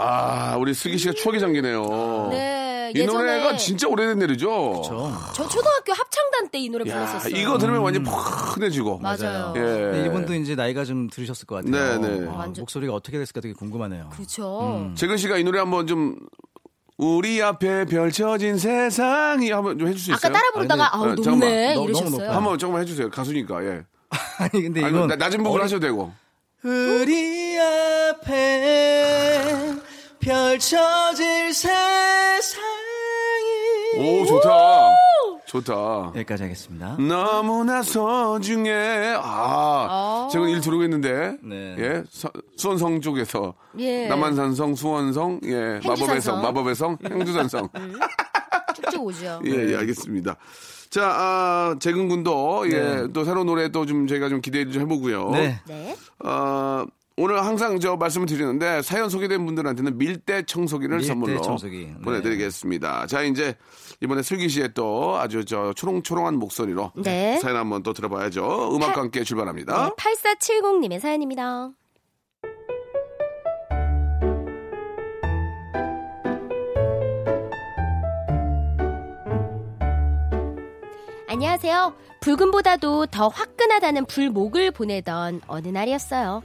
아, 우리 슬기 씨가 추억이 잠기네요. 네, 이 예전에 노래가 진짜 오래된 노래죠. 저 초등학교 합창단 때 이 노래 야, 불렀었어요. 이거 들으면 완전 푹해지고. 맞아요. 예. 네, 이분도 이제 나이가 좀 들으셨을 것 같아요. 네, 네. 아, 완전- 목소리가 어떻게 됐을까 되게 궁금하네요. 그렇죠. 재근 씨가 이 노래 한번 좀 우리 앞에 펼쳐진 세상이 한번 좀 해줄 수 있어요? 아까 따라 부르다가 아, 아우 근데- 높네 어, 너무 이러셨어요. 한번 조금만 해주세요. 가수니까 예. 아니 근데 아니, 이건 나- 낮은 부분 어리- 하셔도 되고. 우리 앞에 펼쳐질 세상이 오 좋다. 좋다. 여기까지 하겠습니다. 너무나 소중해. 아, 제가 일 들어오겠는데. 네. 예, 서- 수원성 쪽에서. 예. 남한산성, 수원성, 예, 마법의 성. 마법의 성, 행주산성. 쭉쭉 오죠. 예, 예, 알겠습니다. 자, 아, 재근 군도, 예, 네. 또 새로운 노래 또 좀 저희가 좀 기대를 좀 해보고요. 네. 네. 어, 오늘 항상 저 말씀을 드리는데 사연 소개된 분들한테는 밀대 청소기를 밀대 선물로 청소기. 네. 보내드리겠습니다. 자 이제 이번에 슬기 씨의 또 아주 저 초롱초롱한 목소리로 네. 사연 한번 또 들어봐야죠. 음악과 함께 출발합니다. 네, 8470님의 사연입니다. 안녕하세요. 붉음보다도 더 화끈하다는 불목을 보내던 어느 날이었어요.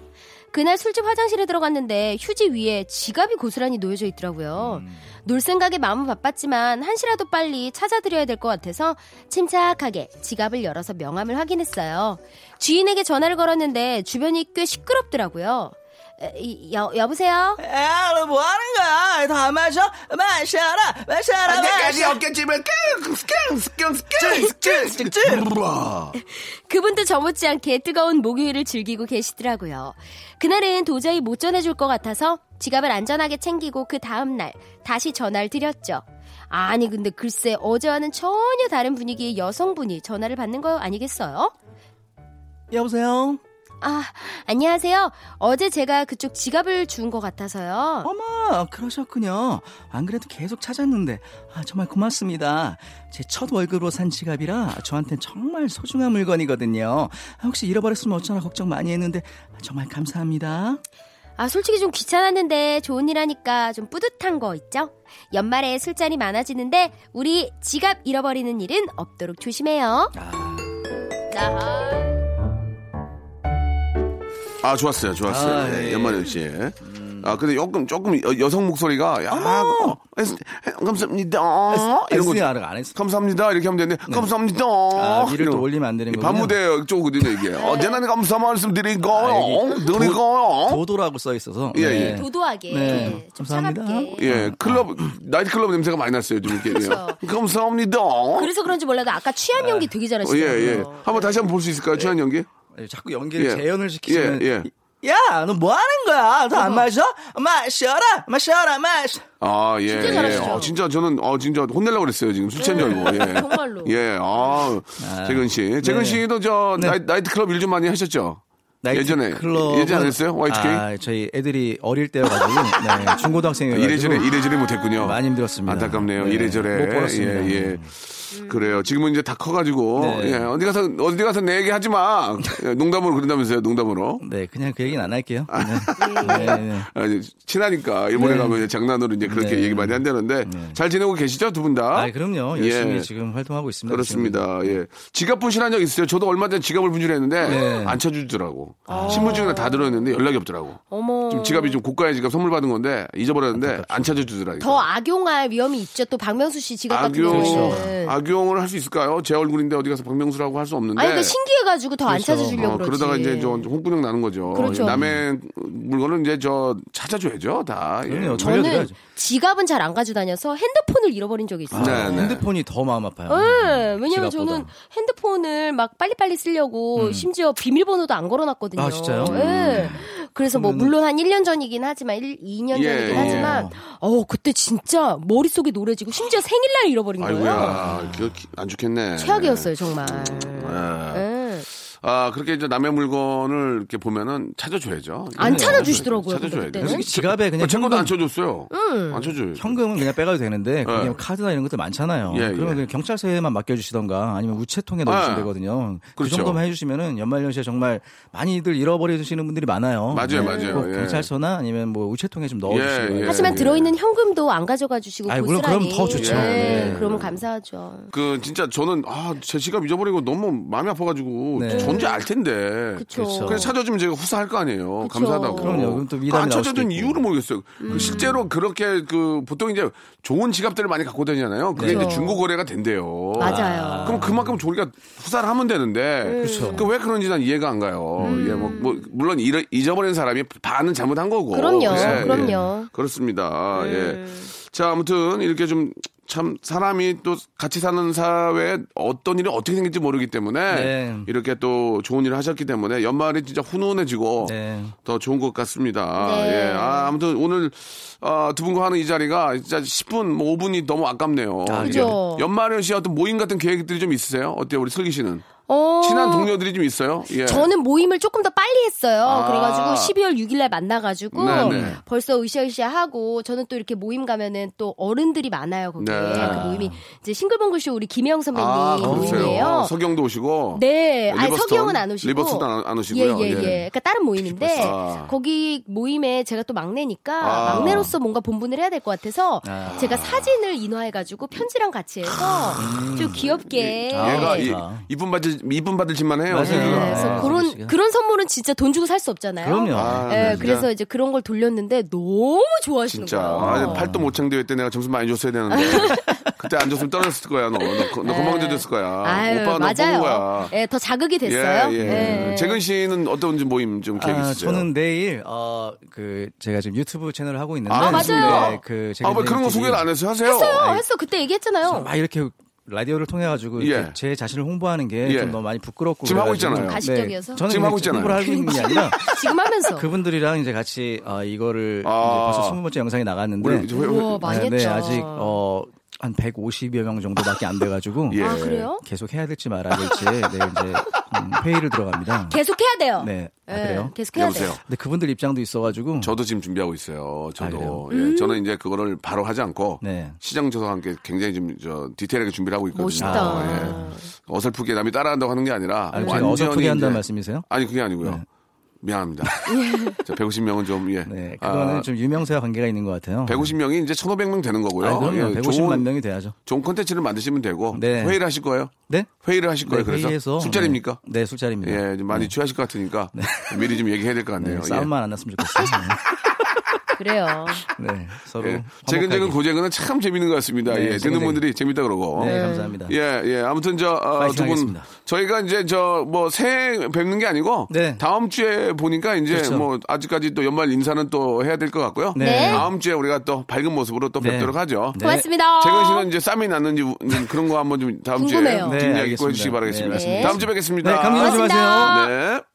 그날 술집 화장실에 들어갔는데 휴지 위에 지갑이 고스란히 놓여져 있더라고요. 놀 생각에 마음은 바빴지만 한시라도 빨리 찾아드려야 될 것 같아서 침착하게 지갑을 열어서 명함을 확인했어요. 주인에게 전화를 걸었는데 주변이 꽤 시끄럽더라고요. 여, 여보세요? 야, 너 뭐 하는 거야? 다 마셔? 마셔라, 마셔라, 마셔. 어깨집에 깽깽깽깽깽깽깽깽 그분도 저 못지않게 뜨거운 목요일을 즐기고 계시더라고요. 그날은 도저히 못 전해줄 것 같아서 지갑을 안전하게 챙기고 그 다음날 다시 전화를 드렸죠. 아니 근데 글쎄 어제와는 전혀 다른 분위기의 여성분이 전화를 받는 거 아니겠어요? 여보세요? 아 안녕하세요. 어제 제가 그쪽 지갑을 주운 것 같아서요. 어머, 그러셨군요. 안 그래도 계속 찾았는데, 아, 정말 고맙습니다. 제 첫 월급으로 산 지갑이라 저한텐 정말 소중한 물건이거든요. 아, 혹시 잃어버렸으면 어쩌나 걱정 많이 했는데, 정말 감사합니다. 아 솔직히 좀 귀찮았는데 좋은 일 하니까 좀 뿌듯한 거 있죠? 연말에 술자리 많아지는데 우리 지갑 잃어버리는 일은 없도록 조심해요. 아. 아 좋았어요, 좋았어요. 아, 예, 예. 연말연 씨. 아 근데 조금 조금 여, 성 목소리가 야 어, 에- 감사합니다 이런 거 SNR 안 했어. 감사합니다 이렇게 하면 되는데 감사합니다. 아, 위를 또 이런 거. 올리면 안 되는 이 거군요. 반무대 쪽거든요 이게. 어, 대단히 감사 말씀드리고요. 아, 여기 드리고요. 도도라고 써 있어서. 예, 네. 예. 도도하게 네, 좀 감사합니다. 차갑게. 예, 클럽 나이트 클럽 냄새가 많이 났어요 좀 이렇게. 그렇죠. 예. 감사합니다. 그래서 그런지 몰라도 아까 취한 연기 되게 어, 예, 잘하시더라고요. 예. 한번 다시 한번 볼 수 있을까요, 최한 연기? 예, 자꾸 연기를 예. 재현을 시키시면. 예, 예. 야, 너 뭐 하는 거야? 더안 마셔? 마셔라, 마셔라, 마셔. 아, 예. 진짜 예. 잘하시죠? 어, 진짜 저는, 어, 진짜 혼내려고 그랬어요, 지금. 술 취한 줄 알고. 예. 정말로. 예, 아, 재근 씨. 재근 네. 씨도 저, 네. 나이, 나이 트 클럽 일 좀 많이 하셨죠? 예전에. 예전에 안 했어요? Y2K? 아, 저희 애들이 어릴 때여가지고 네, 중고등학생이어가지고 이래저래, 이래저래 못했군요. 많이 힘들었습니다. 안타깝네요. 네, 이래저래. 못 벌었습니다. 예, 예. 그래요. 지금은 이제 다 커가지고, 네. 예. 어디 가서, 어디 가서 내 얘기 하지 마. 예, 농담으로 그런다면서요, 농담으로. 네, 그냥 그 얘기는 안 할게요. 네. 네, 네. 아, 친하니까 일본에 네. 가면 이제 장난으로 이제 그렇게 네. 얘기 많이 한다는데 네. 잘 지내고 계시죠 두 분 다? 아, 그럼요. 열심히 예. 지금 활동하고 있습니다. 그렇습니다. 예. 지갑 분실한 적 있어요. 저도 얼마 전에 지갑을 분실했는데 네. 안 찾아주더라고. 신분증이나 다 들어있는데 연락이 없더라고. 어머. 좀 지갑이 좀 고가의 지갑 선물 받은 건데 잊어버렸는데 안 찾아주더라고. 더 악용할 위험이 있죠. 또 박명수 씨 지갑 같은 악용, 경우는. 악용 을 할 수 있을까요? 제 얼굴인데 어디 가서 박명수라고 할 수 없는데. 아니 그 신기해가지고 더안 그렇죠. 찾아주려고 어, 그러지. 그러다가 이제 저 홍군형 나는 거죠. 그렇죠. 남의 물건은 이제 저 찾아줘야죠, 다. 예. 그럼요. 저는 돌려드려야죠. 지갑은 잘 안 가지고 다녀서 핸드폰을 잃어버린 적이 있어요. 네, 네. 핸드폰이 더 마음 아파요. 네, 왜냐면 지갑보다. 저는 핸드폰을 막 빨리빨리 쓰려고 심지어 비밀번호도 안 걸어놨거든요. 아, 진짜요? 네. 그래서 뭐 그러면은- 물론 한 1년 전이긴 하지만 1, 2년 예, 전이긴 예. 하지만 어 그때 진짜 머릿속에 노래지고 심지어 생일날 잃어버린 거예요. 아이고야, 그거 기- 안 좋겠네. 최악이었어요 정말. 예. 네. 아, 그렇게 이제 남의 물건을 이렇게 보면은 찾아줘야죠. 안 예, 찾아주시더라고요, 찾아줘야 돼. 그때는. 지갑에 그냥 제 것도 현금- 안 쳐줬어요. 안 쳐줘요. 현금은 그냥 빼가도 되는데 그냥 예. 카드나 이런 것도 많잖아요. 예, 그러면 예. 그냥 경찰서에만 맡겨주시던가 아니면 우체통에 넣어주시면 예. 되거든요. 그 그렇죠. 정도만 해주시면은 연말연시에 정말 많이들 잃어버리시는 분들이 많아요. 맞아요, 맞아요. 꼭 예. 경찰서나 아니면 뭐 우체통에 좀 넣어주시고. 예, 예. 하지만 예. 들어있는 현금도 안 가져가 주시고 아이, 물론. 그럼 더 좋죠. 네, 네. 그러면 감사하죠. 그 진짜 저는 아, 제 지갑 잊어버리고 너무 마음이 아파가지고 네. 존재 알 텐데. 그쵸. 그냥 찾아주면 제가 후사할 거 아니에요. 그쵸. 감사하다고. 그럼요. 그럼 또 미담이 나올 수도 찾아준. 이유를 모르겠어요. 그 실제로 그렇게 그 보통 이제 좋은 지갑들을 많이 갖고 다니잖아요. 그게 그쵸. 이제 중고 거래가 된대요. 맞아요. 그럼 그만큼 우리가 후사를 하면 되는데 그렇죠. 그 왜 그런지 난 이해가 안 가요. 예, 뭐, 뭐 물론 잃어, 잊어버린 사람이 반은 잘못한 거고. 그럼요. 예, 그럼요. 예. 그렇습니다. 예. 자, 아무튼 이렇게 좀 참 사람이 또 같이 사는 사회에 어떤 일이 어떻게 생길지 모르기 때문에 네. 이렇게 또 좋은 일을 하셨기 때문에 연말이 진짜 훈훈해지고 네. 더 좋은 것 같습니다. 네. 예. 아, 아무튼 오늘 어, 두 분과 하는 이 자리가 진짜 10분, 뭐 5분이 너무 아깝네요. 아, 그죠. 연말연 시 어떤 모임 같은 계획들이 좀 있으세요? 어때요, 우리 슬기 씨는? 어, 친한 동료들이 좀 있어요? 예. 저는 모임을 조금 더 빨리 했어요. 아. 그래가지고 12월 6일날 만나가지고 네네. 벌써 으쌰으쌰 하고 저는 또 이렇게 모임 가면은 또 어른들이 많아요 거기. 예. 그 모임이 이제 싱글벙글쇼 우리 김혜영 선배님 아, 모임이에요. 그러세요. 서경도 오시고. 네, 아니 리버스톤? 서경은 안 오시고 리버스톤 안- 안 오시고요. 예, 예, 예. 예. 그러니까 다른 모임인데 아. 거기 모임에 제가 또 막내니까 아. 막내로서 뭔가 본분을 해야 될 것 같아서 아. 제가 사진을 인화해가지고 편지랑 같이 해서 좀 귀엽게. 아, 얘가 네. 이, 좋다. 이쁨 받을 이쁨 받을 짓만 해요. 맞아요. 자기가. 네, 그래서 아, 그런 씨가. 그런 선물은 진짜 돈 주고 살 수 없잖아요. 그럼요. 아, 예, 네, 진짜. 그래서 이제 그런 걸 돌렸는데 너무 좋아하시는 진짜 거예요. 아, 팔도 못 창대회 때 내가 점수 많이 줬어야 되는데 그때 안 줬으면 떨어졌을 거야 너. 너, 너 금방 젖었을 거야. 네. 아유, 오빠가 너 뽑은 맞아요. 거야. 예, 더 자극이 됐어요. 예, 예. 예. 재근 씨는 어떤 모임 좀 계획 아, 있으세요? 저는 내일 어 그 제가 지금 유튜브 채널을 하고 있는데 아, 맞아요. 네, 그 아, 왜 그런 거 소개를 안 했어요? 하세요. 했어요, 했어. 그때 얘기했잖아요. 막 이렇게 라디오를 통해 가지고 예. 제 자신을 홍보하는 게 예. 좀 너무 많이 부끄럽고 지금 하고 있잖아요. 가식적이어서? 저는 지금 하고 있잖아요. 홍보를 하고 있는 게 아니라 지금 하면서. 그분들이랑 이제 같이 어, 이거를 아. 이제 벌써 20번째 영상이 나갔는데 우와, 많이 네, 했죠. 네, 아직 어, 한 150여 명 정도밖에 안 돼가지고 예. 아, 그래요? 계속 해야 될지 말아야 될지 내일 이제 음, 회의를 들어갑니다. 계속 해야 돼요. 네, 아, 예, 그래요? 계속 해야. 돼요. 근데 그분들 입장도 있어가지고 저도 지금 준비하고 있어요. 저도. 그래요? 예, 저는 이제 그거를 바로 하지 않고 네. 시장 조사와 함께 굉장히 좀 저 디테일하게 준비를 하고 있거든요. 멋있다. 아, 예. 어설프게 남이 따라한다고 하는 게 아니라 아, 제가 완전히 어설프게 한다는 말씀이세요? 아니 그게 아니고요. 미안합니다. 자, 150명은 좀 예. 네, 그거는 아, 좀 유명세와 관계가 있는 것 같아요. 150명이 이제 1,500명 되는 거고요. 아, 그럼요. 예, 150만 좋은, 명이 돼야죠. 좋은 콘텐츠를 만드시면 되고 네. 회의를 하실 거예요. 네? 회의를 하실 거예요. 네, 그래서 회의해서 술자리입니까? 네, 네, 술자리입니다. 예, 좀 많이 취하실 것 같으니까 미리 좀 얘기해야 될것 네, 같네요. 예. 싸움만 안 났으면 좋겠어요. 그래요. 네, 서로 예. 재근재근 고재근은 참 재밌는 것 같습니다. 네, 예, 듣는 재근재근. 분들이 재밌다 그러고. 네, 감사합니다. 예, 예. 아무튼 저, 어, 두 분, 하겠습니다. 저희가 이제 저, 뭐, 새해 뵙는 게 아니고, 네. 다음 주에 보니까 이제 그렇죠. 뭐, 아직까지 또 연말 인사는 또 해야 될 것 같고요. 네. 다음 주에 우리가 또 밝은 모습으로 또 네. 뵙도록 하죠. 네. 고맙습니다. 재근 씨는 이제 쌈이 났는지 우- 음, 그런 거 한번 좀 다음 궁금해요. 주에 네, 뒷이야기 알겠습니다. 꺼주시기 바라겠습니다. 네. 다음 주에 뵙겠습니다. 네, 감기 조심하세요. 고맙습니다. 네.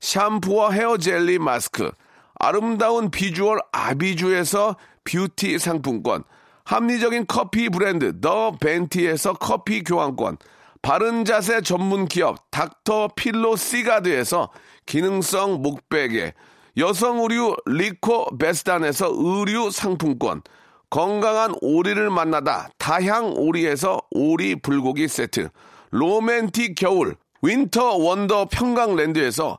샴푸와 헤어 젤리 마스크, 아름다운 비주얼 아비주에서 뷰티 상품권, 합리적인 커피 브랜드 더 벤티에서 커피 교환권, 바른 자세 전문 기업 닥터 필로 시가드에서 기능성 목베개, 여성 의류 리코 베스단에서 의류 상품권, 건강한 오리를 만나다 다향 오리에서 오리 불고기 세트, 로맨틱 겨울 Winter Wonder 평강랜드에서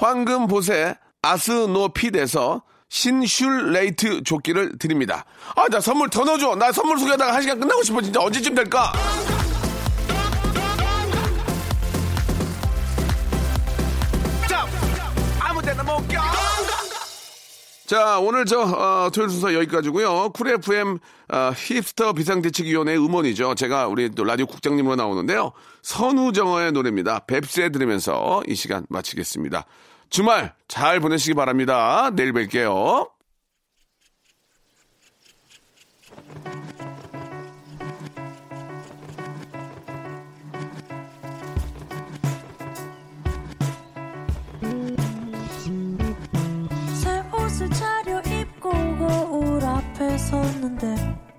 황금보세 아스노핏에서 신슐레이트 조끼를 드립니다. 아, 나 선물 더 넣어줘. 나 선물 소개하다가 한 시간 끝나고 싶어. 진짜 언제쯤 될까? 자, 오늘 저, 어, 토요일 순서 여기까지고요 Cool FM, 어, 힙스터 비상대책위원회 음원이죠. 제가 우리 또 라디오 국장님으로 나오는데요. 선우정아의 노래입니다. 뱁새 들으면서 이 시간 마치겠습니다. 주말 잘 보내시기 바랍니다. 내일 뵐게요. 새 옷을 차려입고 거울 앞에 섰는데